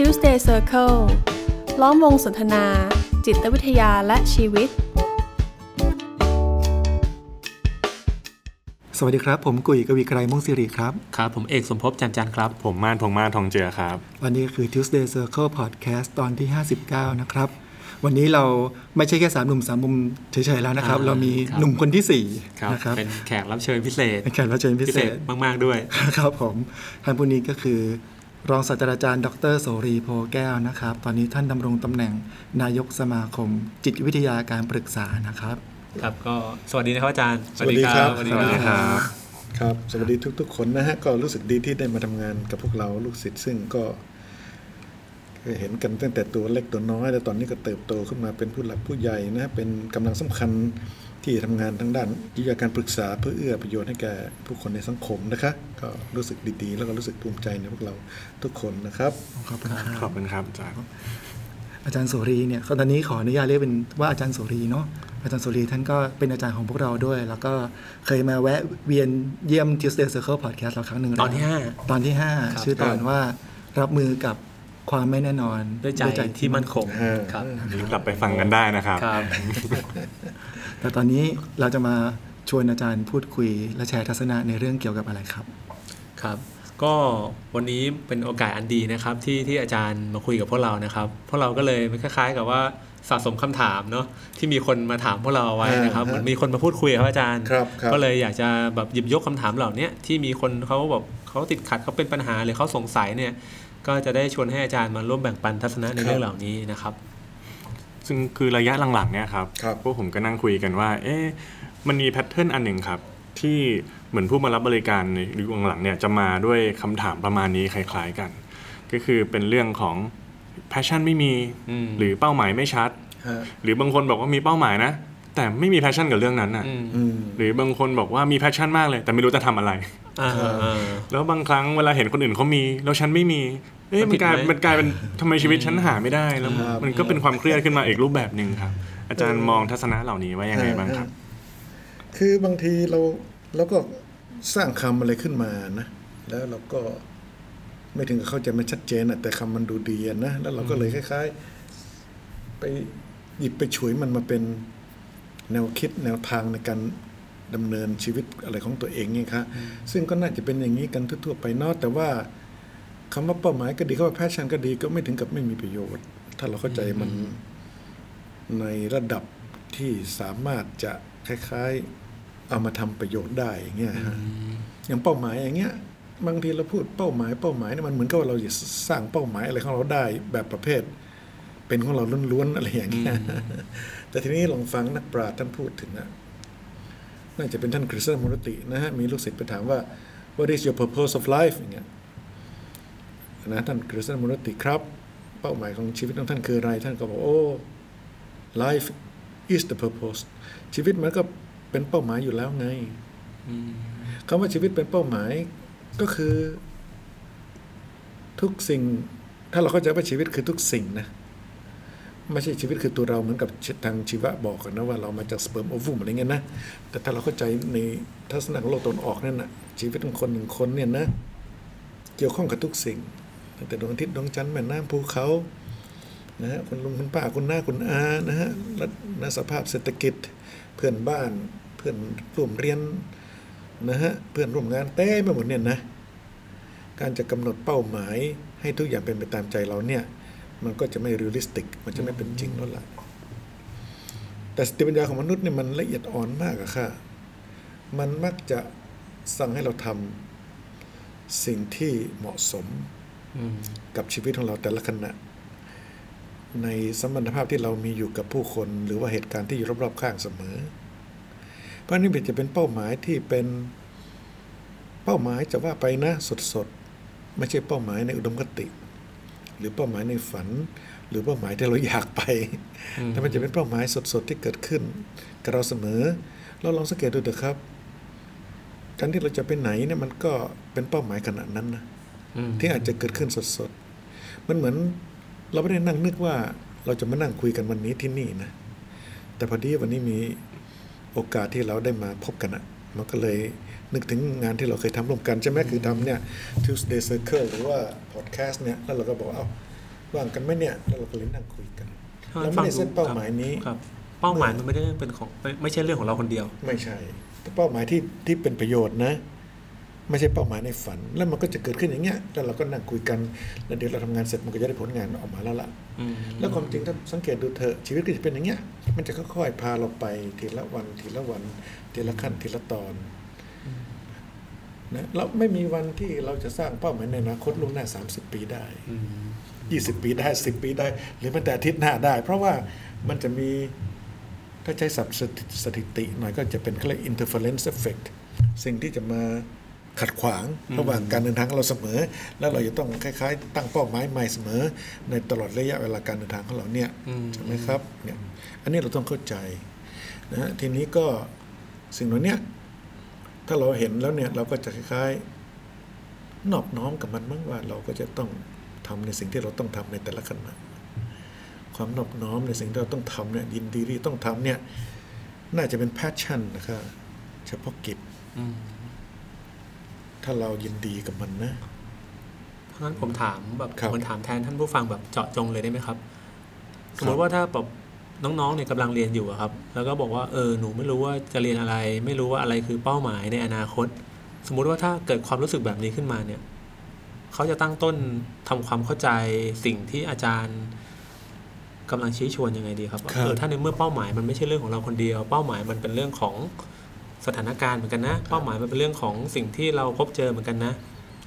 Tuesday Circle ล้อมวงสนทนา จิตวิทยาและชีวิต สวัสดีครับ ผมกุยกวีไกรม่วงสิริครับ ครับ ผมเอกสมภพจันจันทร์ครับ ผมม่านพงษ์ม่านทองเจือครับ วันนี้คือ Tuesday Circle Podcast ตอนที่ 59 นะครับ วันนี้เราไม่ใช่แค่สามหนุ่มสามมุมเฉยๆแล้วนะครับ อ่าเรามีครับ หนุ่มคนที่สี่ครับนะครับ เป็นแขกรับเชิญพิเศษเป็นแขกรับเชิญพิเศษมาก ๆ ด้วย ครับผมท่านผู้นี้ก็คือ รองศาสตราจารย์ ดรโสรีโพแก้วนะครับ ตอนนี้ท่านดำรงตำแหน่งนายกสมาคม จิตวิทยาการปรึกษานะครับ ครับก็สวัสดีนะครับอาจารย์ สวัสดีครับ สวัสดีครับ ครับ สวัสดีทุก ๆ คนนะฮะ ก็รู้สึกดีที่ได้มาทำงานกับพวกเราลูกศิษย์ซึ่งก็เคยเห็นกันตั้งแต่ตัวเล็กตัวน้อย แล้วตอนนี้ก็เติบโตขึ้นมาเป็นผู้หลักผู้ใหญ่นะ เป็นกำลังสำคัญ ที่ทำงานทางด้านวิทยาการปรึกษาเพื่อเอื้อประโยชน์ให้แก่ผู้คนในสังคมนะคะ ก็รู้สึกดีๆ แล้วก็รู้สึกภูมิใจในพวกเราทุกคนนะครับขอบคุณครับขอบคุณครับอาจารย์อาจารย์โสรีเนี่ยตอนนี้ขออนุญาตเรียกเป็นว่าอาจารย์โสรีเนาะอาจารย์โสรีท่านก็เป็นอาจารย์ของพวกเราด้วย แล้วก็เคยมาแวะเวียนเยี่ยม Tuesday Circle Podcast เราครั้งหนึ่งแล้วตอนที่ห้าตอนที่ครับ5ชื่อตอนว่ารับมือกับความไม่แน่นอนด้วยใจที่มั่นคงอ่าครับกลับไปฟังกันได้นะครับครับ แต่ตอนนี้เราจะมาชวนอาจารย์พูดคุย และแชร์ทัศนะในเรื่องเกี่ยวกับอะไรครับครับก็วันนี้เป็นโอกาสอันดีนะครับที่ที่อาจารย์มาคุยกับพวกเรานะครับพวกเราก็เลยคล้ายๆ กับว่าสะสมคำถามเนาะที่มีคนมาถามพวกเราเอาไว้นะครับอ่าเหมือนมีคนมาพูดคุยครับอาจารย์ครับครับก็เลยอยากจะแบบหยิบยกคำถามเหล่านี้ที่มีคนเขาแบบเขาติดขัดเขาเป็นปัญหาหรือเขาสงสัยเนี่ยก็จะได้ชวนให้อาจารย์มาร่วมแบ่งปันทัศนะในเรื่องเหล่านี้นะครับ ซึ่งคือระยะหลังๆเนี่ยครับครับพวกผมก็นั่งคุยกันว่า เอ๊ะมันมีแพทเทิร์นอันหนึ่งครับ ที่เหมือนผู้มารับบริการในยุคหลังๆเนี่ยจะมาด้วยคำถามประมาณนี้คล้าย ๆกัน ก็คือเป็นเรื่องของ passion ไม่มีอืมหรือเป้าหมายไม่ชัดฮะหรือบางคนบอกว่ามีเป้าหมายนะ แต่ไม่มี passion กับเรื่องนั้นน่ะอืมอืมหรือบางคนบอกว่ามี passion มากเลย แต่ไม่รู้จะทำอะไรอ่าอ่าแล้วบางครั้งเวลาเห็นคนอื่นเขามี แล้วฉันไม่มี เอ๊ะมัมันนผิดกลายไหมมันกลายเป็นทำไมชีวิตฉันหาไม่ได้แล้วครับมันก็เป็นความเครียดขึ้นมาอีกรูปแบบหนึ่งครับ อาจารย์มองทัศนะเหล่านี้ว่ายังไงบ้างครับ คือบางทีเราเราก็สร้างคำอะไรขึ้นมานะ แล้วเราก็ไม่ถึงกับเข้าใจมันชัดเจนอะแต่คำมันดูดีอะนะแล้วเราก็เลยคล้าย ๆ ไปหยิบไปฉวยมันมาเป็นแนวคิดแนวทางในการดำเนินชีวิตอะไรของตัวเองเนี่ยครับซึ่งก็น่าจะเป็นอย่างนี้กันทั่วๆไปเนอะแต่ว่า คำว่าเป้าหมายก็ดีคำว่าแพชชั่นก็ดีก็ไม่ถึงกับไม่มีประโยชน์ ถ้าเราเข้าใจมันในระดับที่สามารถจะคล้ายๆ เอามาทำประโยชน์ได้อย่างเงี้ยฮะอย่างเป้าหมายอย่างเงี้ยบางทีเราพูดเป้าหมายเป้าหมายเนี่ยมันเหมือนกับว่าเราจะสร้างเป้าหมายอะไรของเราได้แบบประเภท เป็นของเราล้วนๆอะไรอย่างเงี้ยแต่ทีนี้ลองฟังนักปราชญ์ท่านพูดถึงนะน่าจะเป็นท่านคริสเตนมุรตินะฮะมีลูกศิษย์ไปถามว่า what is your purpose of life อย่างเงี้ย นะท่านคริสเตนมุรติครับ เป้าหมายของชีวิตของท่านคืออะไร ท่านก็บอกโอ้ life is the purpose ชีวิตมันก็เป็นเป้าหมายอยู่แล้วไงคำว่าชีวิตเป็นเป้าหมายก็คือ ทุกสิ่ง ถ้าเราเข้าใจว่าชีวิตคือทุกสิ่งนะไม่ใช่ชีวิตคือตัวเราเหมือนกับทางชีวะบอกกันนะว่าเรามาจากสเปิร์มโอวูมอะไรเงี้ยนะแต่ถ้าเราเข้าใจในทัศนะของโลกตะวันออกนั่นนะชีวิตของคนหนึ่งคนเนี่ยนะ เกี่ยวข้องกับทุกสิ่ง ตั้งแต่ดวงอาทิตย์ดวงจันทร์แม่น้ำภูเขานะฮะคุณลุงคุณป้าคุณน้าคุณอานะฮะและสภาพเศรษฐกิจเพื่อนบ้านเพื่อนร่วมเรียนนะฮะเพื่อนร่วมงานเต้ไปหมดเนี่ยนะการจะกำหนดเป้าหมายให้ทุกอย่างเป็นไปตามใจเราเนี่ย มันก็จะไม่เรียลลิสติก มันจะไม่เป็นจริงแล้วล่ะแต่สติปัญญาของมนุษย์เนี่ยมันละเอียดอ่อนมากอะค่ะ มันมักจะสั่งให้เราทำสิ่งที่เหมาะสม กับชีวิตของเราแต่ละขณะ ในสัมพันธภาพที่เรามีอยู่กับผู้คน หรือว่าเหตุการณ์ที่อยู่รอบๆข้างเสมอ เพราะนี่เป็นจะเป็นเป้าหมายที่เป็นเป้าหมายจะว่าไปนะสดๆไม่ใช่เป้าหมายในอุดมคติ หรือเป้าหมายในฝัน หรือเป้าหมายที่เราอยากไปแต่มันจะเป็นเป้าหมายสดๆที่เกิดขึ้น กับเราเสมอ เราลองสังเกตดูเถอะครับการที่เราจะไปไหนเนี่ยมันก็เป็นเป้าหมายขนาดนั้นนะ ที่อาจจะเกิดขึ้นสดๆ มันเหมือนเราไม่ได้นั่งนึกว่าเราจะมานั่งคุยกันวันนี้ที่นี่นะ แต่พอดีวันนี้มีโอกาสที่เราได้มาพบกันอะมันก็เลยนึกถึงงานที่เราเคยทำร่วมกันใช่ไหมคือทำเนี่ย Tuesday Circle หรือว่า podcast เนี่ย แล้วเราก็บอกว่าเอ้าว่างกันไหมเนี่ย แล้วเราก็เลยนั่งคุยกันถ้าเราฟัไม่งได้เซตเป้าหมายนี้ครับเป้าหมายมันไม่ได้เป็นของไม่ไม่ใช่เรื่องของเราคนเดียว ไม่ใช่แต่เป้าหมายที่ที่เป็นประโยชน์นะ ไม่ใช่เป้าหมายในฝัน แล้วมันก็จะเกิดขึ้นอย่างเงี้ยแล้วเราก็นั่งคุยกันแล้วเดี๋ยวเราทำงานเสร็จมันก็จะได้ผลงานออกมาแล้วล่ะอืมแล้วความจริงถ้าสังเกตดูเถอะชีวิตก็จะเป็นอย่างเงี้ยมันจะค่อยๆพาเราไปทีละวันทีละวันทีละขั้นทีละตอนนะเราไม่มีวันที่เราจะสร้างเป้าหมายในอนาคตล่วงหน้า 30 ปีได้อืม20 ปีได้10 ปีได้ หรือแม้แต่อาทิตย์หน้าได้ เพราะว่ามันจะมีถ้าใช้ศัพท์สถิสถิติหน่อยก็จะเป็นเขาเรียก interference effect สิ่งที่จะมา ขัดขวางระหว่างการเดินทางของเราเสมอ แล้วเราจะต้องคล้ายๆ ตั้งเป้าหมายใหม่เสมอ ในตลอดระยะเวลาการเดินทางของเราเนี่ยอืมใช่ไหมครับเนี่ยอันนี้เราต้องเข้าใจนะฮะทีนี้ก็สิ่งเหล่านี้ถ้าเราเห็นแล้วเนี่ยเราก็จะคล้ายๆนอบน้อมกับมันมั้งว่าเราก็จะต้องทำในสิ่งที่เราต้องทำในแต่ละขณะความนอบน้อมในสิ่งที่เราต้องทำเนี่ยยินดีที่ต้องทำเนี่ย น่าจะเป็น passion นะครับเฉพาะกิจอืม ถ้าเรายินดีกับมันนะ เพราะงั้นผมถามแบบครับ เหมันถามแทนท่านผู้ฟังแบบเจาะจงเลยได้ไหมครับ สมมติว่าถ้าแบบน้องๆเนี่ยกำลังเรียนอยู่อะครับ แล้วก็บอกว่าเออหนูไม่รู้ว่าจะเรียนอะไร ไม่รู้ว่าอะไรคือเป้าหมายในอนาคต สมมุติว่าถ้าเกิดความรู้สึกแบบนี้ขึ้นมาเนี่ยเขาจะตั้งต้นทำความเข้าใจสิ่งที่อาจารย์กำลังชี้ชวนยังไงดีครับว่าครับ เออถ้าในเมื่อเป้าหมายมันไม่ใช่เรื่องของเราคนเดียว เป้าหมายมันเป็นเรื่องของ สถานการณ์เหมือนกันนะ เป้าหมายมันเป็นเรื่องของสิ่งที่เราพบเจอเหมือนกันนะ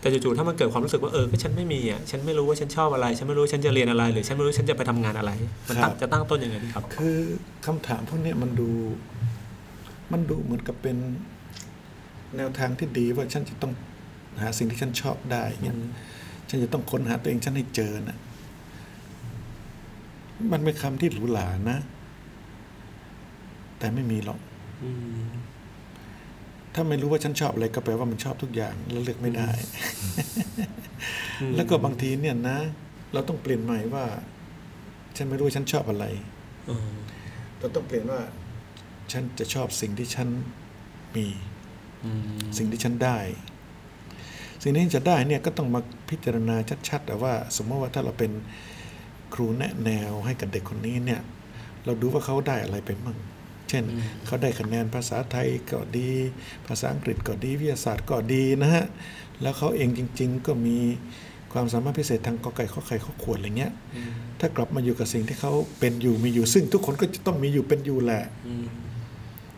แต่จู่ๆถ้ามันเกิดความรู้สึกว่าเออก็ฉันไม่มีอะฉันไม่รู้ว่าฉันชอบอะไร ฉันไม่รู้ว่าฉันจะเรียนอะไร หรือฉันไม่รู้ฉันจะไปทำงานอะไร มันตั้งจะตั้งต้นยังไงดีครับ คือคำถามพวกเนี้ยมันดู มันดูเหมือนกับเป็นแนวทางที่ดีว่าฉันจะต้องหาสิ่งที่ฉันชอบได้เนี่ยฉันจะต้องค้นหาตัวเองฉันให้เจอนะมันเป็นคำที่หรูหรานะ แต่ไม่มีหรอกอืม ถ้าไม่รู้ว่าฉันชอบอะไรก็แปลว่ามันชอบทุกอย่างแล้วเลือกไม่ได้ แล้วก็บางทีเนี่ยนะ เราต้องเปลี่ยนใหม่ว่า ฉันไม่รู้ว่าฉันชอบอะไรเออเราต้องเปลี่ยนว่า ฉันจะชอบสิ่งที่ฉันมีอืมสิ่งที่ฉันได้ สิ่งที่จะได้เนี่ยก็ต้องมาพิจารณาชัดๆแต่ว่า สมมติว่าถ้าเราเป็นครูแนะแนวให้กับเด็กคนนี้เนี่ย เราดูว่าเขาได้อะไรไปมั่ง เช่น เขาได้คะแนนภาษาไทยก็ดี ภาษาอังกฤษก็ดี วิทยาศาสตร์ก็ดีนะฮะ แล้วเขาเองจริง ๆ ก็มีความสามารถพิเศษทางกอไก่ข้อไข่ข้อขวดอะไรเงี้ย ถ้ากลับมาอยู่กับสิ่งที่เขาเป็นอยู่มีอยู่ ซึ่งทุกคนก็จะต้องมีอยู่เป็นอยู่แหละอืม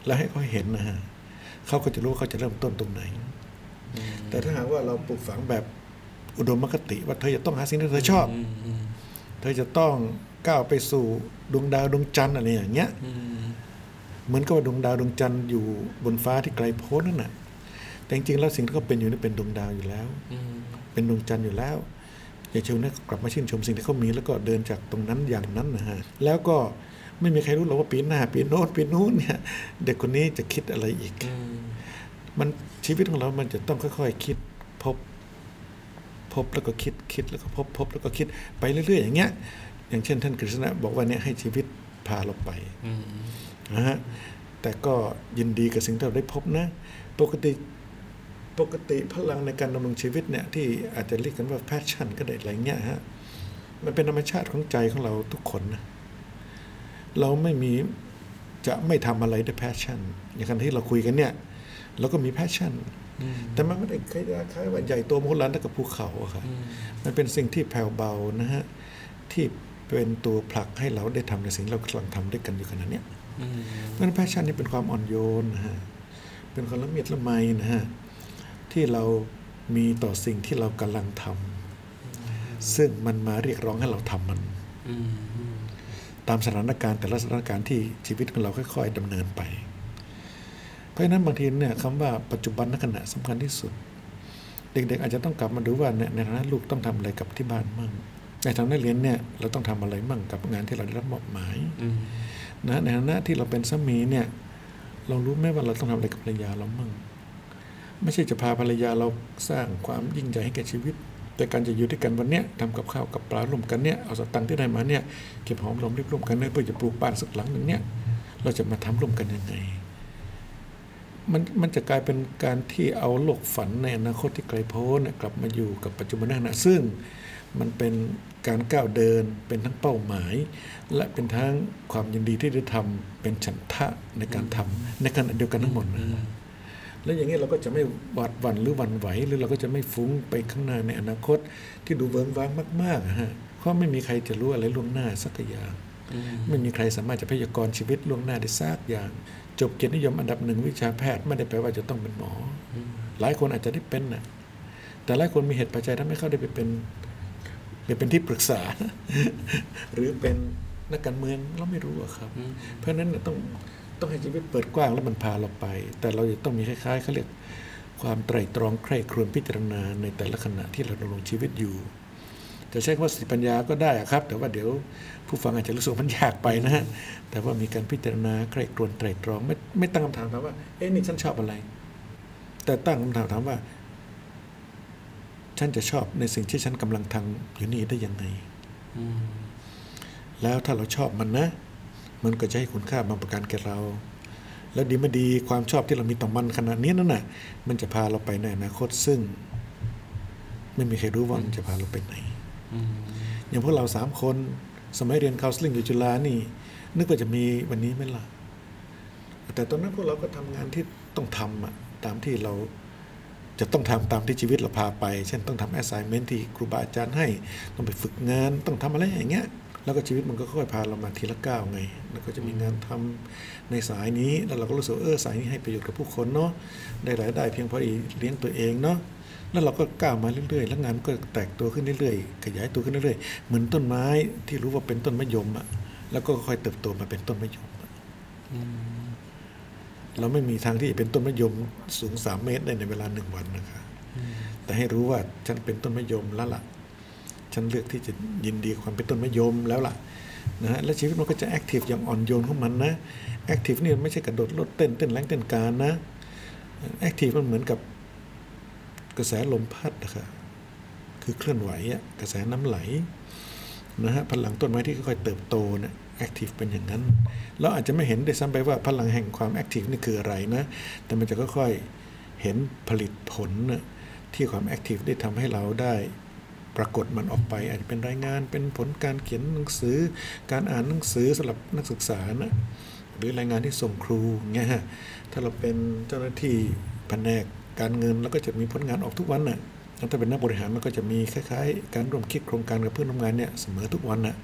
แล้วให้เขาเห็นนะฮะเขาก็จะรู้ว่าเขาจะเริ่มต้นตรงไหน แต่ถ้าหากว่าเราปลูกฝังแบบอุดมคติ ว่าเธอจะต้องหาสิ่งที่เธอชอบอืมอืมเธอจะต้องก้าวไปสู่ดวงดาวดวงจันทร์อะไรอย่างเงี้ยอืม เหมือนกับว่าดวงดาวดวงจันทร์อยู่บนฟ้าที่ไกลโพ้นนั่นน่ะแต่จริงๆแล้วสิ่งที่เขาเป็นอยู่นี่เป็นดวงดาวอยู่แล้วอืมเป็นดวงจันทร์อยู่แล้วอย่าเชิญนะกลับมาชื่นชมสิ่งที่เขามีแล้วก็เดินจากตรงนั้นอย่างนั้นนะฮะแล้วก็ไม่มีใครรู้หรอกว่าปีหน้าปีโน้นปีนู้นเนี่ยเด็กคนนี้จะคิดอะไรอีกอืมมันชีวิตของเรา มันจะต้องค่อยๆคิดพบ พบแล้วก็คิดคิดแล้วก็พบพบแล้วก็คิดไปเรื่อยๆ อย่างเงี้ย อย่างเช่น ท่านกฤษณะบอกว่าเนี่ยให้ชีวิตพาเราไปอืม นะฮะแต่ก็ยินดีกับสิ่งที่เราได้พบนะ ปกติปกติพลังในการดำรงชีวิตเนี่ยที่อาจจะเรียกกันว่า passion ก็ได้อะไรเงี้ยฮะมันเป็นธรรมชาติของใจของเราทุกคนนะเราไม่มีจะไม่ทำอะไรด้วย passion อย่างการที่เราคุยกันเนี่ยเราก็มี passion อืมแต่มันไม่ได้คล้ายๆว่าใหญ่โตมโหฬารเท่ากับภูเขาอะครับอืมมันเป็นสิ่งที่แผ่วเบานะฮะที่เป็นตัวผลักให้เราได้ทำในสิ่งที่เรากำลังทำด้วยกันอยู่ขณะเนี้ย อืมเพราะฉะนั้นแพชชั่นนี่เป็นความอ่อนโยนนะฮะเป็นความละเมียดละไมนะฮะที่เรามีต่อสิ่งที่เรากำลังทำซึ่งมันมาเรียกร้องให้เราทำมันอืมอืมตามสถานการณ์แต่ละสถานการณ์ที่ชีวิตของเราค่อย ๆดำเนินไป เพราะฉะนั้นบางทีเนี่ยคำว่าปัจจุบันนขณะสำคัญที่สุด เด็กๆอาจจะต้องกลับมาดูว่าในในฐานะลูกต้องทำอะไรกับที่บ้านมั่งในฐานะนักเรียนเนี่ยเราต้องทำอะไรมั่งกับงานที่เราได้รับมอบหมายอืม นะในฐานะที่เราเป็นสามีเนี่ย เรารู้ไหมว่าเราต้องทำอะไรกับภรรยาเรามั่งไม่ใช่จะพาภรรยาเราสร้างความยิ่งใหญ่ให้แก่ชีวิต แต่การจะอยู่ด้วยกันวันเนี้ยทำกับข้าวกับปลาร่วมกันเนี่ยเอาสตังค์ที่ได้มาเนี่ยเก็บหอมรอมริบร่วมกันเนี่ยเพื่อจะปลูกบ้านสักหลังหนึ่งเนี่ยเราจะมาทำร่วมกันยังไงมันมันจะกลายเป็นการที่เอาโลกฝันในอนาคตที่ไกลโพ้นน่ะกลับมาอยู่กับปัจจุบันขณะซึ่ง มันเป็นการก้าวเดินเป็นทั้งเป้าหมาย และเป็นทั้งความยินดีที่ได้ทำเป็นฉันทะในการทำในขณะเดียวกันทั้งหมดนะแล้วอย่างนี้เราก็จะไม่หวาดหวั่นหรือหวั่นไหว หรือเราก็จะไม่ฟุ้งไปข้างหน้าในอนาคต ที่ดูเวิ้งว้างมากๆอะฮะเพราะไม่มีใครจะรู้อะไรล่วงหน้าสักอย่างไม่มีใครสามารถจะพยากรณ์ชีวิตล่วงหน้าได้สักอย่าง จบเกียรตินิยมอันดับหนึ่งวิชาแพทย์ไม่ได้แปลว่าจะต้องเป็นหมออหลายคนอาจจะได้เป็นนะแต่หลายคนมีเหตุปัจจัยทำให้เขาได้ไปเป็น ไปเป็นที่ปรึกษา หรือเป็นนักการเมืองเราไม่รู้อะครับ เพราะฉะนั้นน่ะต้องต้องให้ชีวิตเปิดกว้างแล้วมันพาเราไป แต่เราจะต้องมีคล้ายๆเขาเรียกความไตร่ตรองใคร่ครวญพิจารณาในแต่ละขณะที่เราดำรงชีวิตอยู่จะใช้คำว่าสติปัญญาก็ได้อะครับ แต่ว่าเดี๋ยวผู้ฟังอาจจะรู้สึกว่ามันยากไปนะฮะแต่ว่ามีการพิจารณาใคร่ครวญไตร่ตรองไม่ไม่ตั้งคำถามถามว่าเอ๊ะนี่ฉันชอบอะไร แต่ตั้งคำถามถามว่า ฉันจะชอบในสิ่งที่ฉันกำลังทำอยู่นี่ได้ยังไงแล้วถ้าเราชอบมันนะ มันก็จะให้คุณค่าบางประการแก่เรา แล้วดีไม่ดีความชอบที่เรามีต่อมันขนาดนี้นั่นน่ะ มันจะพาเราไปในอนาคตซึ่ง ไม่มีใครรู้ว่ามันจะพาเราไปไหนอย่างพวกเราสามคนสมัยเรียนคาสลิงอยู่จุฬานี่ นึกว่าจะมีวันนี้ไหมล่ะแต่ตอนนั้นพวกเราก็ทำงานที่ต้องทำอะตามที่เรา จะต้องทำตามที่ชีวิตเราพาไป เช่นต้องทำ assignment ที่ครูบาอาจารย์ให้ ต้องไปฝึกงาน ต้องทำอะไรอย่างเงี้ย แล้วก็ชีวิตมันก็ค่อยพาเรามาทีละก้าวไง แล้วก็จะมีงานทำในสายนี้ แล้วเราก็รู้สึกเออสายนี้ให้ประโยชน์กับผู้คนเนาะ ได้รายได้เพียงพอดีเลี้ยงตัวเองเนาะ แล้วเราก็ก้าวมาเรื่อยๆ แล้วงานมันก็แตกตัวขึ้นเรื่อยๆ ขยายตัวขึ้นเรื่อยๆ เหมือนต้นไม้ที่รู้ว่าเป็นต้นมะยมอะแล้วก็ค่อยเติบโตมาเป็นต้นมะยมอะ เราไม่มีทางที่จะเป็นต้นมะยมสูงสามเมตรได้ในเวลาหนึ่งวันนะคะแต่ให้รู้ว่าฉันเป็นต้นมะยมแล้วล่ะ ฉันเลือกที่จะยินดีกับความเป็นต้นมะยมแล้วล่ะนะฮะและชีวิตมันก็จะ active อย่างอ่อนโยนของมันนะ active นี่ไม่ใช่กระโดดโลดเต้นเต้นแรงเต้นการนะ active มันเหมือนกับกระแสลมพัดนะคะคือเคลื่อนไหวอะกระแสน้ำไหลนะฮะพลังต้นไม้ที่ค่อยๆเติบโตเนี่ย active เป็นอย่างนั้น เราอาจจะไม่เห็นได้ซ้ำไปว่าพลังแห่งความ active นี่คืออะไรนะ แต่มันจะค่อยๆเห็นผลิตผลที่ความ active ได้ทำให้เราได้ปรากฏมันออกไปอาจจะเป็นรายงานเป็นผลการเขียนหนังสือ การอ่านหนังสือสำหรับนักศึกษานะหรือรายงานที่ส่งครูเงี้ยฮะถ้าเราเป็นเจ้าหน้าที่แผนกการเงินแล้วก็จะมีผลงานออกทุกวันน่ะถ้าเป็นนักบริหารมันก็จะมีคล้ายๆ การร่วมคิดโครงการกับเพื่อนร่วมงานเนี่ยเสมอทุกวันน่ะ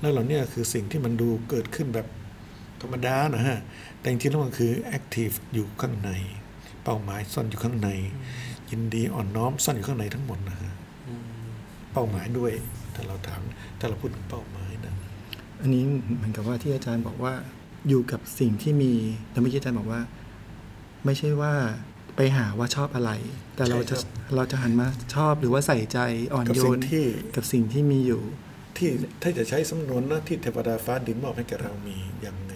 แล้วเหล่านี้คือสิ่งที่มันดูเกิดขึ้นแบบธรรมดานะฮะ แต่จริงๆแล้วมันคือแอคทีฟอยู่ข้างใน เป้าหมายซ่อนอยู่ข้างใน ยินดีอ่อนน้อมซ่อนอยู่ข้างในทั้งหมดนะฮะเป้าหมายด้วยถ้าเราถามถ้าเราพูดถึงเป้าหมายนะอันนี้เหมือนกับว่าที่อาจารย์บอกว่าอยู่กับสิ่งที่มีแต่เมื่อกี้อาจารย์บอกว่า ไม่ใช่ว่าไปหาว่าชอบอะไร แต่เราจะใช่ครับเราจะหันมาชอบหรือว่าใส่ใจอ่อนกับโยสิ่นงที่กับสิ่งที่มีอยู่ ที่ถ้าจะใช้สำนวนนะที่เทวดาฟ้าดินมอบให้แก่เรามีอย่างไง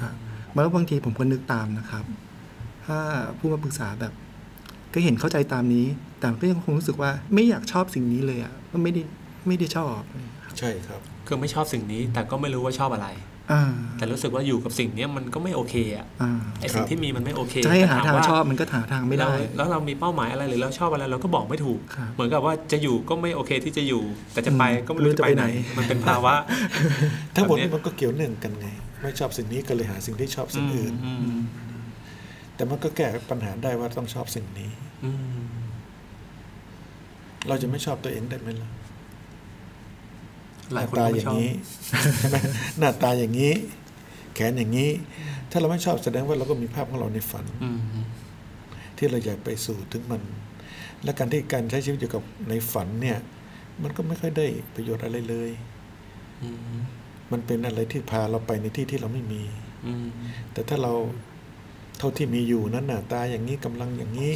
ครับแล้วบางทีผมก็นึกตามนะครับ ถ้าผู้มาปรึกษาแบบก็เห็นเข้าใจตามนี้ แต่ก็ยังคงรู้สึกว่าไม่อยากชอบสิ่งนี้เลยอะก็ไม่ได้ไม่ได้ชอบครับใช่ครับ คือไม่ชอบสิ่งนี้แต่ก็ไม่รู้ว่าชอบอะไรอ่า แต่รู้สึกว่าอยู่กับสิ่งเนี้ยมันก็ไม่โอเคอะอ่าไอสิ่คงรับที่มีมันไม่โอเคจะให้หาแต่ทางว่ชอบมันก็หาทางไม่ได้ แล้วเรามีเป้าหมายอะไรหรือเราชอบอะไรเราก็บอกไม่ถูกครับเหมือนกับว่าจะอยู่ก็ไม่โอเคที่จะอยู่ แต่จะไปอืมก็ไม่รู้จะไปไหนไม่รู้จะไปไหน มันเป็นภาวะทั้งหมดแบบเนี้นี้ยมันก็เกี่ยวเนื่องกันไง ไม่ชอบสิ่งนี้ก็เลยหาสิ่งที่ชอบสิ่งอื่นอืมแต่มันก็แก้ปัญหาได้ว่าต้องชอบสิ่งนี้อืมเราจะไม่ชอบตัวเองได้ไหมล่ะ หหลายน้าคนตาก็อไม่ย่าชองบนี้ใช่ไหมหน้าตาอย่างนี้ แขนอย่างนี้ ถ้าเราไม่ชอบแสดงว่าเราก็มีภาพของเราในฝันอืมที่เราอยากไปสู่ถึงมัน และการที่การใช้ชีวิตอยู่กับในฝันเนี่ย มันก็ไม่ค่อยได้ประโยชน์อะไรเลยอืมมันเป็นอะไรที่พาเราไปในที่ที่เราไม่มีอืมแต่ถ้าเราเท่าที่มีอยู่นั้นหน้าตาอย่างนี้กำลังอย่างนี้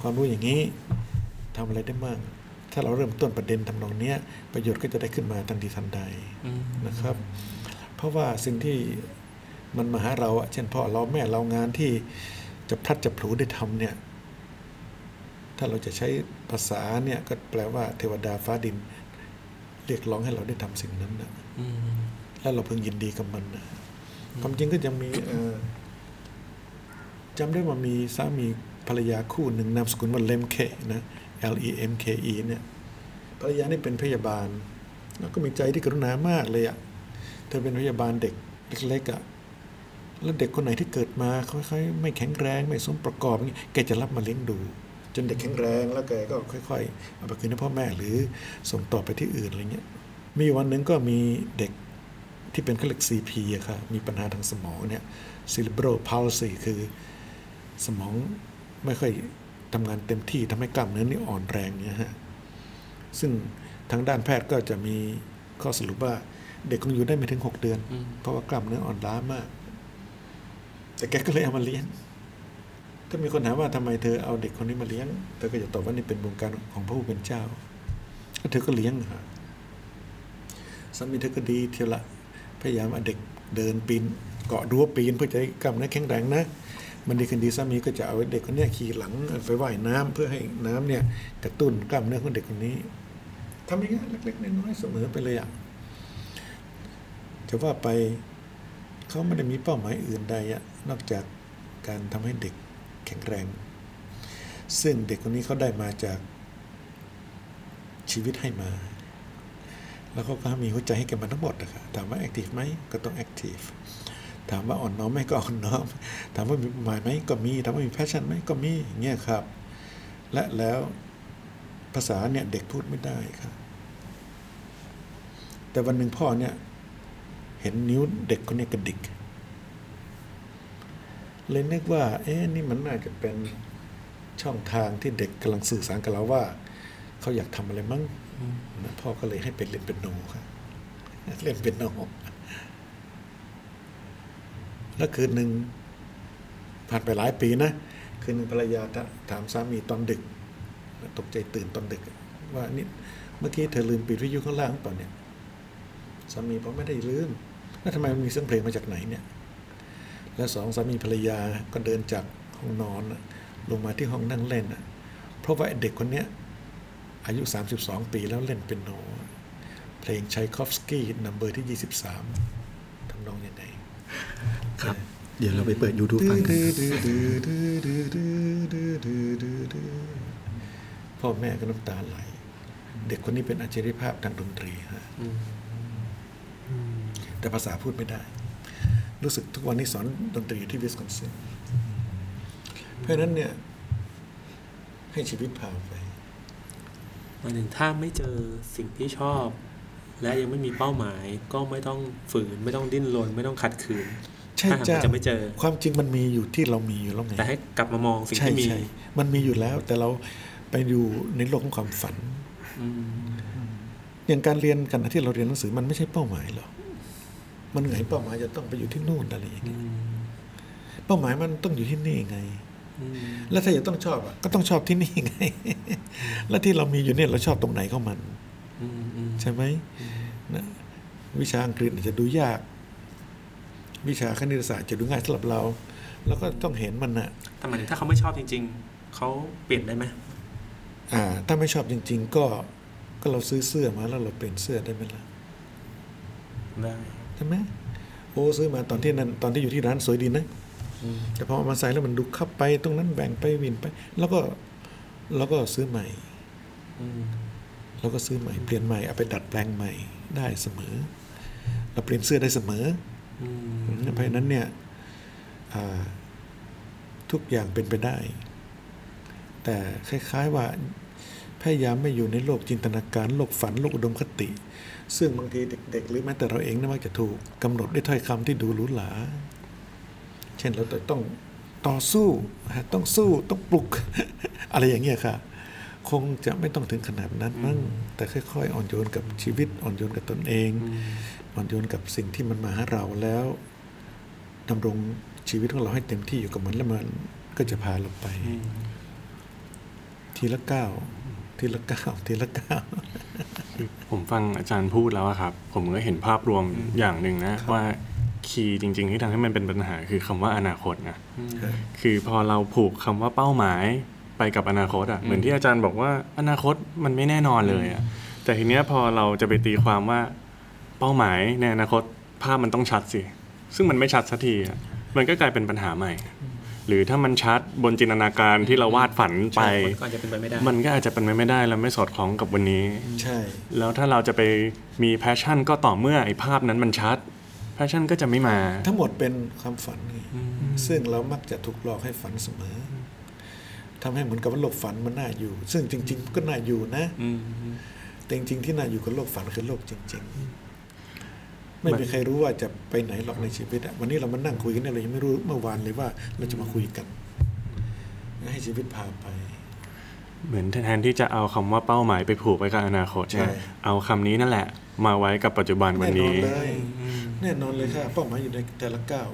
ความรู้อย่างนี้ทำอะไรได้มาก ถ้าเราเริ่มต้นประเด็นทำนองเนี้ยประโยชน์ก็จะได้ขึ้นมาทันทีทันใดอืมนะครับ เพราะว่าสิ่งที่มันมาหาเราอะเช่นพ่อเราแม่เรางานที่จะพลัดจะผลูได้ทำเนี่ย ถ้าเราจะใช้ภาษาเนี่ยก็แปลว่าเทวดาฟ้าดิน เรียกร้องให้เราได้ทำสิ่งนั้นนะอืมแล้วเราพึงยินดีกับมันนะความจริงก็ยังมีเอ่อจำได้ว่ามีสามีภรรยาคู่หนึ่งนามสกุลว่าเลมเคนะ L E M K E เนี่ยภรรยานี่เป็นพยาบาล แล้วก็มีใจที่กรุณามากเลยอะ่ะเธอเป็นพยาบาลเด็กเล็กๆอะ่ะแล้วเด็กคนไหนที่เกิดมาค่อยๆไม่แข็งแรงไม่สมประกอบอย่างงี้แกจะรับมาเลี้ยงดู จนเด็กแข็งแรงแล้วแกก็ค่อยๆเอาไปคืนให้พ่อแม่หรือส่งต่อไปที่อื่นอะไรเงี้ยมีวันหนึ่งก็มีเด็กที่เป็นเขาเรียก CP อะค่ะมีปัญหาทางสมองเนี่ย cerebral palsy คือสมองไม่ค่อย ทำงานเต็มที่ทำให้กล้ามเนื้อนี่อ่อนแรงเนี่ยฮะซึ่งทางด้านแพทย์ก็จะมีข้อสรุปว่าเด็กคงอยู่ได้ไม่ถึง6เดือน เพราะว่ากล้ามเนื้ออ่อนล้ามาก แต่แกก็เลยเอามาเลี้ยงถ้ามีคนถามว่าทำไมเธอเอาเด็กคนนี้มาเลี้ยง เธอก็จะตอบว่านี่เป็นวงการของพระผู้เป็นเจ้าแล้วเธอก็เลี้ยงค่ะสามีเธอก็ดีเที่ยวละพยายามเอาเด็กเดินปีนเกาะรั้วปีนเพื่อจะให้กล้ามเนื้อแข็งแรงนะ มันดีขึ้นดีสามีก็จะเอาเด็กคนนี้ขี่หลังไปว่ายน้ำเพื่อให้น้ำเนี่ยกระตุ้นกล้ามเนื้อของเด็กคนนี้ทำอย่างเงี้เล็กๆน้อยๆเสมอไปเลยอะจะว่าไปเขาไม่ได้มีเป้าหมายอื่นใดอะนอกจากการทำให้เด็กแข็งแรง ซึ่งเด็กคนนี้เขาได้มาจากชีวิตให้มา แล้วเขาก็มีหัวใจให้แกมันทั้งหมดนะครับถามว่าแอคทีฟไหมก็ต้องแอคทีฟ ถามว่าอ่อนน้อมไหมก็อ่อนน้อม ถามว่ามีหมายไหมก็มี ถามว่ามีแพชชั่นไหมก็มีเงี้ยครับ และแล้วภาษาเนี่ยเด็กพูดไม่ได้ครับ แต่วันหนึ่งพ่อเนี่ยเห็นนิ้วเด็กคนนี้กระดิก เลยนึกว่า เอ๊ะนี่มันน่าจะเป็นช่องทางที่เด็กกำลังสื่อสารกับเราว่า เขาอยากทำอะไรมั้งนะพ่อก็เลยให้ไปเล่นเป็นโนครับเล่นเป็นโน แล้วคืนหนึ่งผ่านไปหลายปีนะ คืนหนึ่งภรรยาถามสามีตอนดึก ตกใจตื่นตอนดึก ว่านี่เมื่อกี้เธอลืมปิดวิทยุข้างล่างเปล่าเนี่ยสามีบอกไม่ได้ลืมแล้วทำไมมันมีเสียงเพลงมาจากไหนเนี่ย แล้วสองสามีภรรยาก็เดินจากห้องนอนลงมาที่ห้องนั่งเล่นเพราะว่าเด็กคนเนี้ยอายุ 32 ปีแล้วเล่นเปียโน เพลงไชคอฟสกี number ที่ 23ทำนองยังไง ครับ เดี๋ยวเราไปเปิด YouTube ฟังกันครับพ่อแม่ก็น้ำตาไหล เด็กคนนี้เป็นอัจฉริยภาพทางดนตรีฮะแต่ภาษาพูดไม่ได้ รู้สึกทุกวันนี้สอนดนตรีอยู่ที่วิสคอนซินเพราะฉะนั้นเนี่ย ให้ชีวิตพาไปหมายถึงถ้าไม่เจอสิ่งที่ชอบ และยังไม่มีเป้าหมาย ก็ไม่ต้องฝืน ไม่ต้องดิ้นรนไม่ต้องขัดขืน ใช่ถ้าหากจ้าว่าจะไม่เจอ ความจริงมันมีอยู่ที่เรามีอยู่แล้วไงแต่ให้กลับมามองสิ่งใช่ที่มีใช่มันมีอยู่แล้วแต่เราไปอยู่ในโลกของความฝันอืมอย่างการเรียนกันที่เราเรียนหนังสือมันไม่ใช่เป้าหมายหรอกมันไงเป้าหมายจะต้องไปอยู่ที่นู่นอะไรอย่างเงี้ยเป้าหมายมันต้องอยู่ที่นี่ไงอืมแล้วถ้าอยากต้องชอบอะก็ต้องชอบที่นี่ไง แล้วที่เรามีอยู่เนี่ยเราชอบตรงไหนของมันอืมอืมใช่ไหมนะวิชาอังกฤษอาจจะดูยาก วิชาคณิตศาสตร์จะดูง่ายสำหรับเรา แล้วก็ต้องเห็นมันนะแต่หมายถึงถ้าเขาไม่ชอบจริง ๆ เขาเปลี่ยนได้ไหมอ่า ถ้าไม่ชอบจริง ๆ ก็ก็เราซื้อเสื้อมาแล้วเราเปลี่ยนเสื้อได้ไหมล่ะได้ใช่ไหมโอ้ซื้อมาตอนที่นั้นตอนที่อยู่ที่ร้านสวยดีนะอืมแต่พอเอามาใส่แล้วมันดูเข้าไป ตรงนั้นแบ่งไปวินไป แล้วก็แล้วก็ซื้อใหม่อืมแล้วก็ซื้อใหม่เปลี่ยนใหม่เอาไปดัดแปลงใหม่ได้เสมอ เราเปลี่ยนเสื้อได้เสมออืม เพราะฉะนั้นเนี่ยอ่าทุกอย่างเป็นไปได้ แต่คล้าย ๆว่าพยายามไม่อยู่ในโลกจินตนาการโลกฝันโลกอุดมคติ ซึ่งบางทีเด็ก ๆ หรือแม้แต่เราเองนะมักจะถูกกำหนดด้วยถ้อยคำที่ดูหรูหราเช่นเราต้องต่อสู้ต้องสู้ต้องปลุก อะไรอย่างเงี้ยค่ะ คงจะไม่ต้องถึงขนาดนั้นมั้งแต่ค่อย ๆ อ่อนโยนกับชีวิตอ่อนโยนกับตนเอง อ่อนโยนกับสิ่งที่มันมาหาเราแล้วดำรงชีวิตของเราให้เต็มที่อยู่กับมันแล้วมันก็จะพาเราไปอืมทีละก้าวทีละก้าวทีละก้าวผมฟังอาจารย์พูดแล้วอะครับ ผมก็เห็นภาพรวมอย่างหนึ่งนะ ว่าคีย์จริง ๆ ที่ทำให้มันเป็นปัญหาคือคำว่าอนาคตนะคือพอเราผูกคำว่าเป้าหมายไปกับอนาคตอะเหมือนที่อาจารย์บอกว่าอนาคตมันไม่แน่นอนเลยอะแต่ทีเนี้ยพอเราจะไปตีความว่า เป้าหมายในอนาคตภาพมันต้องชัดสิ ซึ่งมันไม่ชัดสักทีอะมันก็กลายเป็นปัญหาใหม่ หรือถ้ามันชัดบนจินตนาการที่เราวาดฝันไป ก็อาจจะเป็นไปไม่ได้ มันก็อาจจะเป็นไปไม่ได้และไม่สอดคล้องกับวันนี้ ใช่ แล้วถ้าเราจะไปมี passion ก็ต่อเมื่อไอ้ภาพนั้นมันชัด passion ก็จะไม่มา ทั้งหมดเป็นความฝันไงซึ่งเรามักจะถูกหลอกให้ฝันเสมอทำให้เหมือนกับว่าโลกฝันมันน่าอยู่ ซึ่งจริง ๆ ก็น่าอยู่นะอืมแต่จริงๆที่น่าอยู่กับโลกฝันคือโลกจริง ๆ ไม่มีใครรู้ว่าจะไปไหนหรอกในชีวิตอะวันนี้เรามานั่งคุยกันเนี่ยเรายังไม่รู้เมื่อวานเลยว่าเราจะมาคุยกัน ให้ชีวิตพาไป เหมือนแทนที่จะเอาคำว่าเป้าหมายไปผูกไว้กับอนาคตใช่นะเอาคำนี้นั่นแหละ มาไว้กับปัจจุบันวันแน่นอนี้นเลยแน่นอนเลยค่ะเป้าหมายอยู่ในแต่ละก้าว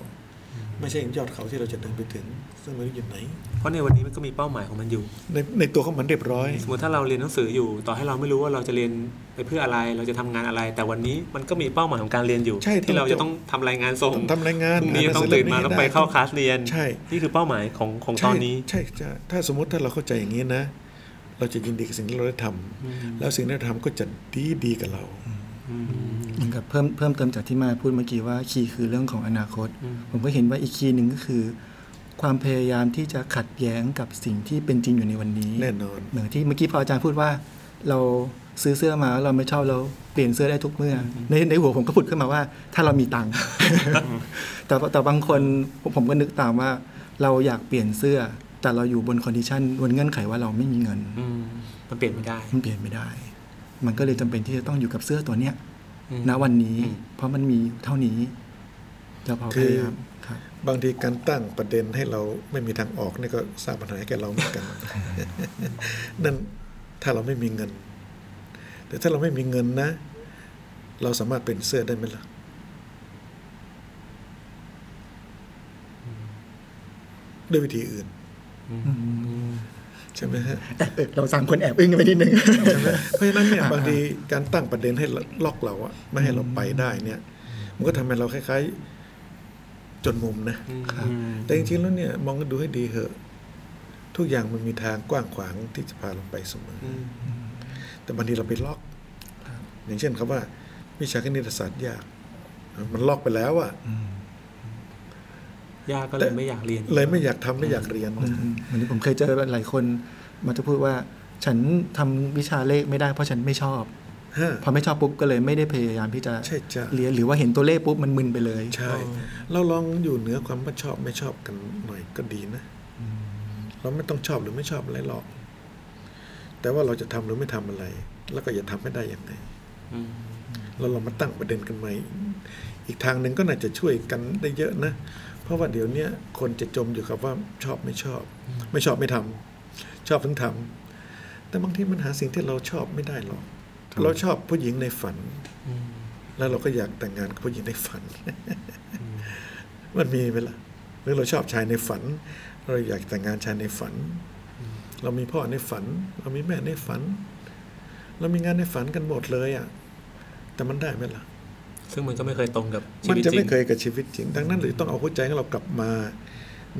ไม่ใช่ยอดเขาที่เราจะเดินไปถึง ซึ่งไม่รู้อยู่ไหน เพราะในวันนี้มันก็มีเป้าหมายของมันอยู่ ในในตัวของมันเรียบร้อย สมมติถ้าเราเรียนหนังสืออยู่ ต่อให้เราไม่รู้ว่าเราจะเรียนไปเพื่ออะไร เราจะทำงานอะไร แต่วันนี้มันก็มีเป้าหมายของการเรียนอยู่ใช่ที่เราต้องจะต้องทำรายงานส่งต้องทำรายงานพรุ่งนี้อ่านหนังต้องสือตื่นมาเล่มนี้ต้องไปให้ได้เข้าคลาสเรียน ใช่ นี่คือเป้าหมายของของตอนนี้ ใช่ใช่ถ้าสมมติถ้าเราเข้าใจอย่างนี้นะ เราจะยินดีกับสิ่งที่เราได้ทำแล้วสิ่งที่เราทำก็จะดีดีกับเรา เหมือนกับเพิ่มเพิ่มเติมจากที่มาพูดเมื่อกี้ว่าคีย์คือเรื่องของอนาคต ผมก็เห็นว่าอีกคีย์หนึ่งก็คือ ความพยายามที่จะขัดแย้งกับสิ่งที่เป็นจริงอยู่ในวันนี้แน่นอนเหมือนที่เมื่อกี้พออาจารย์พูดว่าเราซื้อเสื้อมาแล้วเราไม่ชอบเราเปลี่ยนเสื้อได้ทุกเมื่ออในในหัวผมก็ผุดขึ้นมาว่า ถ้าเรามีตังค์แต่แต่บางคนผมผมก็นึกตามว่า เราอยากเปลี่ยนเสื้อ แต่เราอยู่บน condition บนเงื่อนไขว่าเราไม่มีเงินอืมมันเปลี่ยนไม่ได้มันเปลี่ยนไม่ได้ มันก็เลยจำเป็นที่จะต้องอยู่กับเสื้อตัวเนี้ยอืม ณวันนี้อืมเพราะมันมีเท่านี้เราพอคืพอยายามครับบางทีการตั้งประเด็นให้เราไม่มีทางออกนี่ก็สร้างปัญหาให้แก่เราเหมือนกัน นั่นถ้าเราไม่มีเงิน แต่ถ้าเราไม่มีเงินนะ เราสามารถเป็นเสื้อได้ไหมล่ะด้วยวิธีอื่น ใช่ไหมฮะเราสามคนแอบอึ้งกันไปนิดนึงเพราะฉะนั้นเนี่ยบางทีการตั้งประเด็นให้ล็อกเราอะไม่ให้เราไปได้เนี่ย มันก็ทำให้เราคล้ายๆ จนมุมนะแต่จริงๆแล้วเนี่ยมองกันดูให้ดีเหอะ ทุกอย่างมันมีทางกว้างขวางที่จะพาเราไปเสมออแต่บางทีเราไปล็อก อย่างเช่นคำว่า วิชาคณิตศาสตร์ยาก มันล็อกไปแล้วอะ ยากก็เลยไม่อยากเรียน เลยไม่อยากทำไม่อยากเรียนนะเหมือนที่ผมเคยเจอหลายคนมันจะพูดว่า ฉันทำวิชาเลขไม่ได้เพราะฉันไม่ชอบฮะพอไม่ชอบปุ๊บก็เลยไม่ได้พยายามที่จะใช่จ้ะเรียนหรือว่าเห็นตัวเลขปุ๊บมันมึนไปเลย ใช่ เราลองอยู่เหนือความว่าชอบไม่ชอบกันหน่อยก็ดีนะเราไม่ต้องชอบหรือไม่ชอบอะไรหรอก แต่ว่าเราจะทำหรือไม่ทำอะไร แล้วก็อย่าทำให้ได้อย่างไรเราลองมาตั้งประเด็นกันใหม่อีกทางหนึ่งก็น่าจะช่วยกันได้เยอะนะ เพราะว่าเดี๋ยวเนี้ยคนจะจมอยู่กับว่าชอบไม่ชอบ ไม่ชอบไม่ทำชอบถึงทำแต่บางทีมันหาสิ่งที่เราชอบไม่ได้หรอกเราชอบผู้หญิงในฝัน แล้วเราก็อยากแต่งงานกับผู้หญิงในฝัน มันมีไหมล่ะหรือเราชอบชายในฝัน เราอยากแต่งงานชายในฝัน เรามีพ่อในฝัน เรามีแม่ในฝัน เรามีงานในฝันกันหมดเลยอะ แต่มันได้ไหมล่ะ ซึ่งมันก็ไม่เคยตรงกับชีมันวิตจะจริไม่ง เคยกับชีวิตจริง ดังนั้นเลยต้องเอาหัวใจของเรากลับมา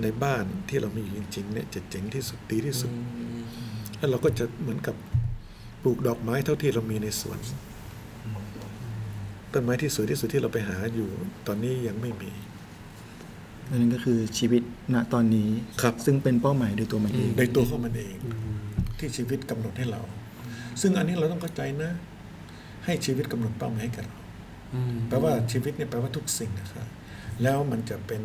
ในบ้านที่เรามีอยู่จริงๆเนี่ยจะเจ๋งที่สุดดีที่สุด แล้วเราก็จะเหมือนกับปลูกดอกไม้เท่าที่เรามีในสวนต้นไม้ที่สวยที่สุดที่เราไปหาอยู่ตอนนี้ยังไม่มี นั่นก็คือชีวิตณตอนนี้ครับ ซึ่งเป็นเป้าหมายโดยตัวมันเอง ในตัวของมันเอง ที่ชีวิตกำหนดให้เรา ซึ่งอันนี้เราต้องเข้าใจนะ ให้ชีวิตกำหนดเป้าหมายให้กับเรา แปลว่าชีวิตเนี่ยแปลว่าทุกสิ่งนะครับแล้วมันจะเป็น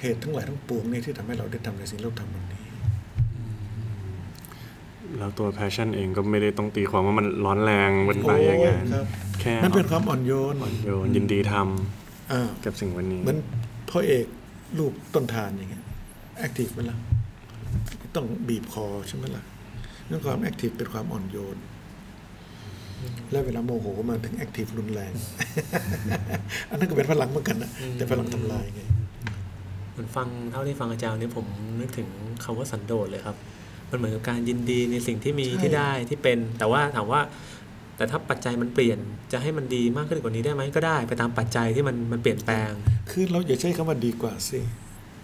เหตุทั้งหลายทั้งปวงนี่ที่ทำให้เราได้ทำในสิ่งที่เราทำวันนี้ แล้วตัวแพชชั่นเองก็ไม่ได้ต้องตีความว่ามันร้อนแรงวันไปอย่างนั้นโอ้ครับแค่มันเป็นความอ่อนโยนโยนยินดีทอ่าำกับสิ่งวันนี้เหมือนพ่อเอกรูปต้นทานอย่างเงี้ยแอคทีฟไหมล่ะต้องบีบคอใช่ไหมล่ะเรื่องความแอคทีฟเป็นความอ่อนโยน แล้วเวลาโมโหมาถึงแอคทีฟรุนแรง อันนั้นก็เป็นพลังเหมือนกันนะแต่พลังทำลายไงเหมือนฟังเท่าที่ฟังอาจารย์เนี่ยผมนึกถึงคำว่าสันโดษเลยครับ มันเหมือนกับการยินดีในสิ่งที่มีใช่ที่ได้ที่เป็น แต่ว่าถามว่า แต่ถ้าปัจจัยมันเปลี่ยนจะให้มันดีมากขึ้นกว่านี้ได้ไหมก็ได้ ไปตามปัจจัยที่มันมันเปลี่ยนแปลง คือเราอย่าใช้คำว่าดีกว่าสิ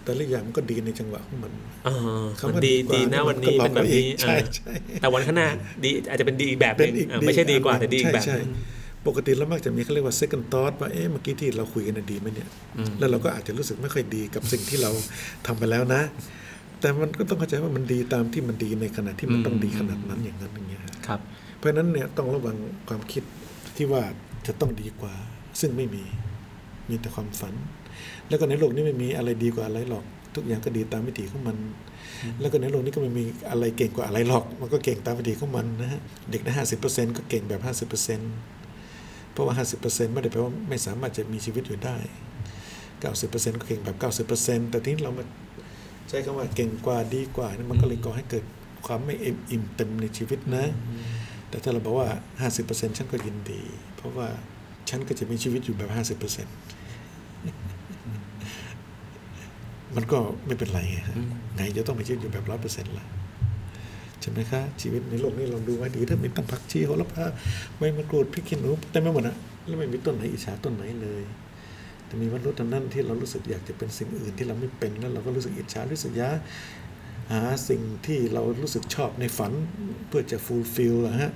แต่ละอย่างมันก็ดีในจังหวะของมันเออคำมันว่าดีดีกว่าดีนะวันนี้มัเป็นนก็แบบหลอกเรานี้เองใช่เออใช่แต่วันข้างหน้าดีอาจจะเป็นดีอีกแบบหเป็นึนงอีกเออไม่ใช่ดีกว่าแต่ดีอีกแบบหใช่นึงใช่ปกติแล้วมักจะมีเขาเรียกว่า second thought ว่าเอ๊ะเมื่อกี้ที่เราคุยกันนะดีไหมเนี่ย แล้วเราก็อาจจะรู้สึกไม่ค่อยดีกับสิ่งที่เราทำไปแล้วนะ แต่มันก็ต้องเข้าใจว่ามันดีตามที่มันดีในขณะที่มันต้องดีขนาดนั้นอย่างนั้นอย่างเงี้ยฮะครับ เพราะฉะนั้นเนี่ยต้องระวังความคิดที่ว่าจะต้องดีกว่า ซึ่งไม่มีมีแต่ความฝัน แล้วก็ในโลกนี้ไม่มีอะไรดีกว่าอะไรหรอก ทุกอย่างก็ดีตามวิถีของมัน แล้วก็ในโลกนี้ก็ไม่มีอะไรเก่งกว่าอะไรหรอก มันก็เก่งตามวิถีของมันนะฮะเด็กได้ห้าสิบเปอร์เซ็นต์ก็เก่งแบบห้าสิบเปอร์เซ็นต์เพราะว่าห้าสิบเปอร์เซ็นต์ไม่ได้แปลว่าไม่สามารถจะมีชีวิตอยู่ได้เก้าสิบเปอร์เซ็นต์ก็เก่งแบบเก้าสิบเปอร์เซ็นต์แต่ที่เรามาใช้คำว่าเก่งกว่าดีกว่านี่มันก็เลยก่อให้เกิดความไม่อิ่มอิ่มเต็มในชีวิตนะ แต่ถ้าเราบอกว่า 50%ฉันก็ยินดี เพราะว่าฉันก็จะมีชีวิตอยู่แบบ 50% มันก็ไม่เป็นไรไงฮะไงจะต้องมีชีวิตอยู่แบบ100%ล่ะใช่ไหมคะชีวิตในโลกนี้ลองดูไว้ดีถ้ามีตั้งผักชีโหระพาใบมะกรูดพริกขี้หนูเต็มไปหมดอะแล้วไม่มีต้นไหนอิจฉาต้นไหนเลยแต่มีมนุษย์เท่านั้นที่เรารู้สึกอยากจะเป็นสิ่งอื่นที่เราไม่เป็นแล้วเราก็รู้สึกอิจฉารู้สึกยะหาสิ่งที่เรารู้สึกชอบในฝันเพื่อจะ fulfill อะฮะ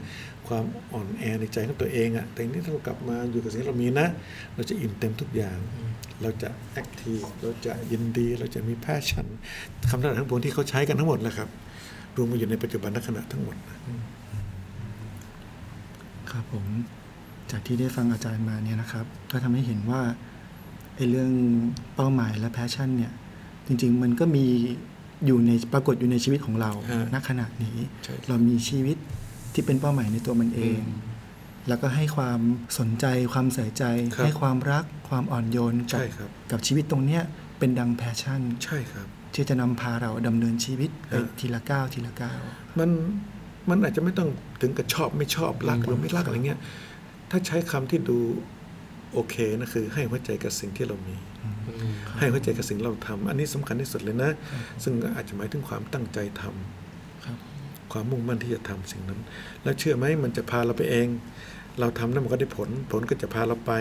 ความอ่อนแอในใจของตัวเองอะแต่ทีนี้ถ้าเรากลับมาอยู่กับสิ่งที่เรามีนะ เราจะอิ่มเต็มทุกอย่าง เราจะ active เราจะยินดี เราจะมี passion คำนั้นทั้งปวงที่เขาใช้กันทั้งหมดแหละครับ รวมมาอยู่ในปัจจุบันขณะทั้งหมดนะครับผมจากที่ได้ฟังอาจารย์มาเนี่ยนะครับ ก็ทำให้เห็นว่าไอ้เรื่องเป้าหมายและแพชชั่นเนี่ย จริง ๆ มันก็มีอยู่ในปรากฏอยู่ในชีวิตของเราฮะณขณะนี้ใช่เรามีชีวิต ที่เป็นเป้าหมายในตัวมันเอง แล้วก็ให้ความสนใจความใส่ใจครับให้ความรักความอ่อนโยนกัใช่ครับกับชีวิตตรงเนี้ยเป็นดังแพชชั่น ใช่ครับ ที่จะนำพาเราดำเนินชีวิตไปฮะทีละก้าวทีละก้าวมันมันอาจจะไม่ต้องถึงกับชอบไม่ชอบรักหรือไม่รักอะไรเงี้ยถ้าใช้คำที่ดูโอเคนะคือ ให้หัวใจกับสิ่งที่เรามี ให้หัวใจกับสิ่งเราทำอันนี้สำคัญที่สุดเลยนะ ซึ่งอาจจะหมายถึงความตั้งใจทำ ครับความมุ่งมั่นที่จะทำสิ่งนั้น แล้วเชื่อไหมมันจะพาเราไปเอง เราทำนั้นมันก็ได้ผล ผลก็จะพาเราไป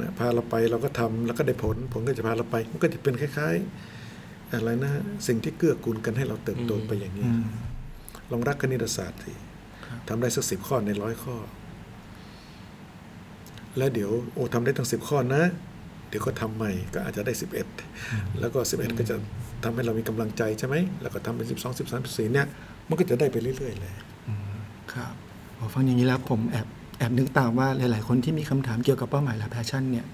นะพาเราไปเราก็ทำแล้วก็ได้ผล ผลก็จะพาเราไป มันก็จะเป็นคล้าย ๆ อะไรนะสิ่งที่เกื้อกูลกันให้เราเติบโตไปอย่างนี้อืมลองรักคณิตศาสตร์สิครับทำได้สักสิบข้อในร้อยข้อ แล้วเดี๋ยวโอ้ทำได้ตั้งสิบข้อนะ เดี๋ยวก็ทำใหม่ก็อาจจะได้สิบเอ็ดแล้วก็สิบเอ็ดก็จะทำให้เรามีกำลังใจใช่ไหมแล้วก็ทำเป็นสิบสองสิบสามสิบสี่เนี่ย มันก็จะได้ไปเรื่อยๆเลยครับพอฟังอย่างนี้แล้วผมแอบแอบนึกตามว่าหลายๆ คนที่มีคำถามเกี่ยวกับเป้าหมายและแพชชั่นเนี่ย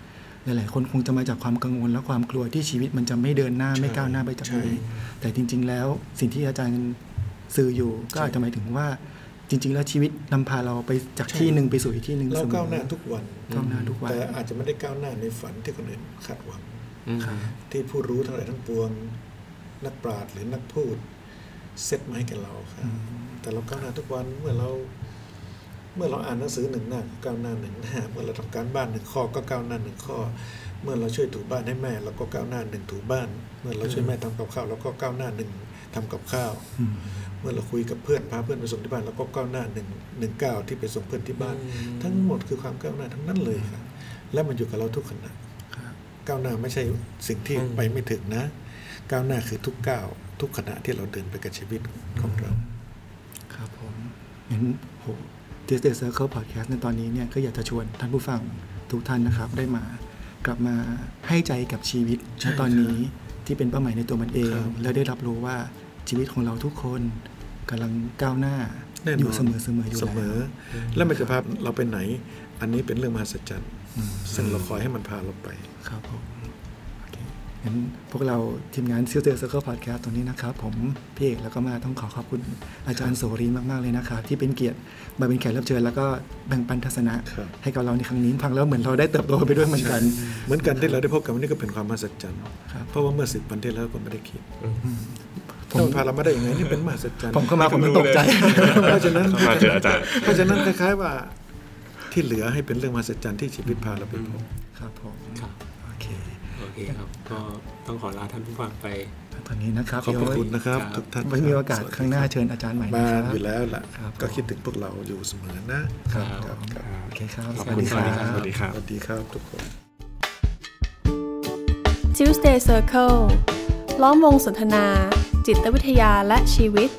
หลายๆ คนคงจะมาจากความกังวลและความกลัวที่ชีวิตมันจะไม่เดินหน้าไม่ก้าวหน้าไปจากใช่นี้แต่จริง ๆ แล้วสิ่งที่อาจารย์สื่ออยู่ก็อาจจะหมายถึงว่าจริง ๆ แล้วชีวิตนำพาเราไปจากที่หนึ่งไปสู่อีกที่หนึ่งเราสมอก้าวหน้าทุกวันก้าวหน้าทุกวันแต่อาจจะไม่ได้ก้าวหน้าในฝันที่คนอื่นคาดหวังครับที่ผู้รู้ทั้งหลายทั้งปวง นักปราชญ์หรือนักพูด เซตมาให้แก่เราครับแต่เราก้าวหน้าทุกวันเมื่อเรา เมื่อเราอ่านหนังสือหนึ่งหน้าก้าวหน้าหนึ่งหน้า เมื่อเราทำการบ้านหนึ่งข้อก็ก้าวหน้าหนึ่งข้อ เมื่อเราช่วยถูบ้านให้แม่เราก็ก้าวหน้าหนึ่งถูบ้าน เมื่อเราช่วยแม่ทำกับข้าวเราก็ก้าวหน้าหนึ่งทำกับข้าวอืมเมื่อเราคุยกับเพื่อนพาเพื่อนไปส่งที่บ้านเราก็ก้าวหน้าหนึ่งหนึ่งก้าวที่ไปส่งเพื่อนที่บ้าน ทั้งหมดคือความก้าวหน้าทั้งนั้นเลยครับและมันอยู่กับเราทุกขณะครับก้าวหน้าไม่ใช่สิ่งที่อืมไปไม่ถึงนะ ก้าวหน้าคือทุกก้าว ทุกขณะที่เราเดินไปกับชีวิตของเรา ครับผมงั้นโห This Day Circle Podcast ในตอนนี้เนี่ยก็อยากจะชวนท่านผู้ฟังทุกท่านนะครับ ได้มากลับมาให้ใจกับชีวิตใช่ณตอนนี้ที่เป็นเป้าหมายในตัวมันเองครับแล้วได้รับรู้ว่าชีวิตของเราทุกคนกำลังก้าวหน้าแน่นอนอยู่เสมอเสมออยู่เสแล้วมอแล้วมันจะพาเราไปไหน อันนี้เป็นเรื่องมหัศจรรย์ซึ่งเราคอยให้มันพาเราไปครับผมโอเค งั้นพวกเราทีมงาน This Day Circle Podcast ตรงนี้นะครับ ผมพี่เอกแล้วก็มาต้องขอขอบคุณอาจารย์โสรีมากๆเลยนะครับ ที่เป็นเกียรติมาเป็นแขกรับเชิญแล้วก็แบ่งปันทัศนะครับให้กับเราในครั้งนี้ฟังแล้วเหมือนเราได้เติบโตไปด้วยเหมือนกัน เหมือนกันที่เราได้พบกันวันนี้ก็เป็นความมหัศจรรย์ครับเพราะว่าเมื่อสิบวันที่แล้วก็ไม่ได้คิดผมถ้ามันพาเรามาได้ยังไงนี่เป็นมหัศจรรย์ผมเข้ามาผมต้องตกใจเพราะฉะนั้นเข้ามาเจออาจารย์เพราะฉะนั้นคล้ายๆว่าที่เหลือให้เป็นเรื่องมหัศจรรย์ที่ชีวิตพาเราไปพบครับผมครับโอเค โอเคครับ ก็ต้องขอลาท่านผู้ฟังไปตอนนี้นะครับขอบพระเดี๋ยวคุณนะครับครับทุกท่านไว้มีโอกาสข้างหน้าเชิญอาจารย์ใหม่มานะครับอยู่แล้วล่ะครับก็คิดถึงพวกเราอยู่เสมอนะครับครับครับโอเคครับขอบคุณครับสวัสดีครับสวัสดีครับทุกคน Tuesday Circle ล้อมวงสนทนา จิตวิทยาและชีวิต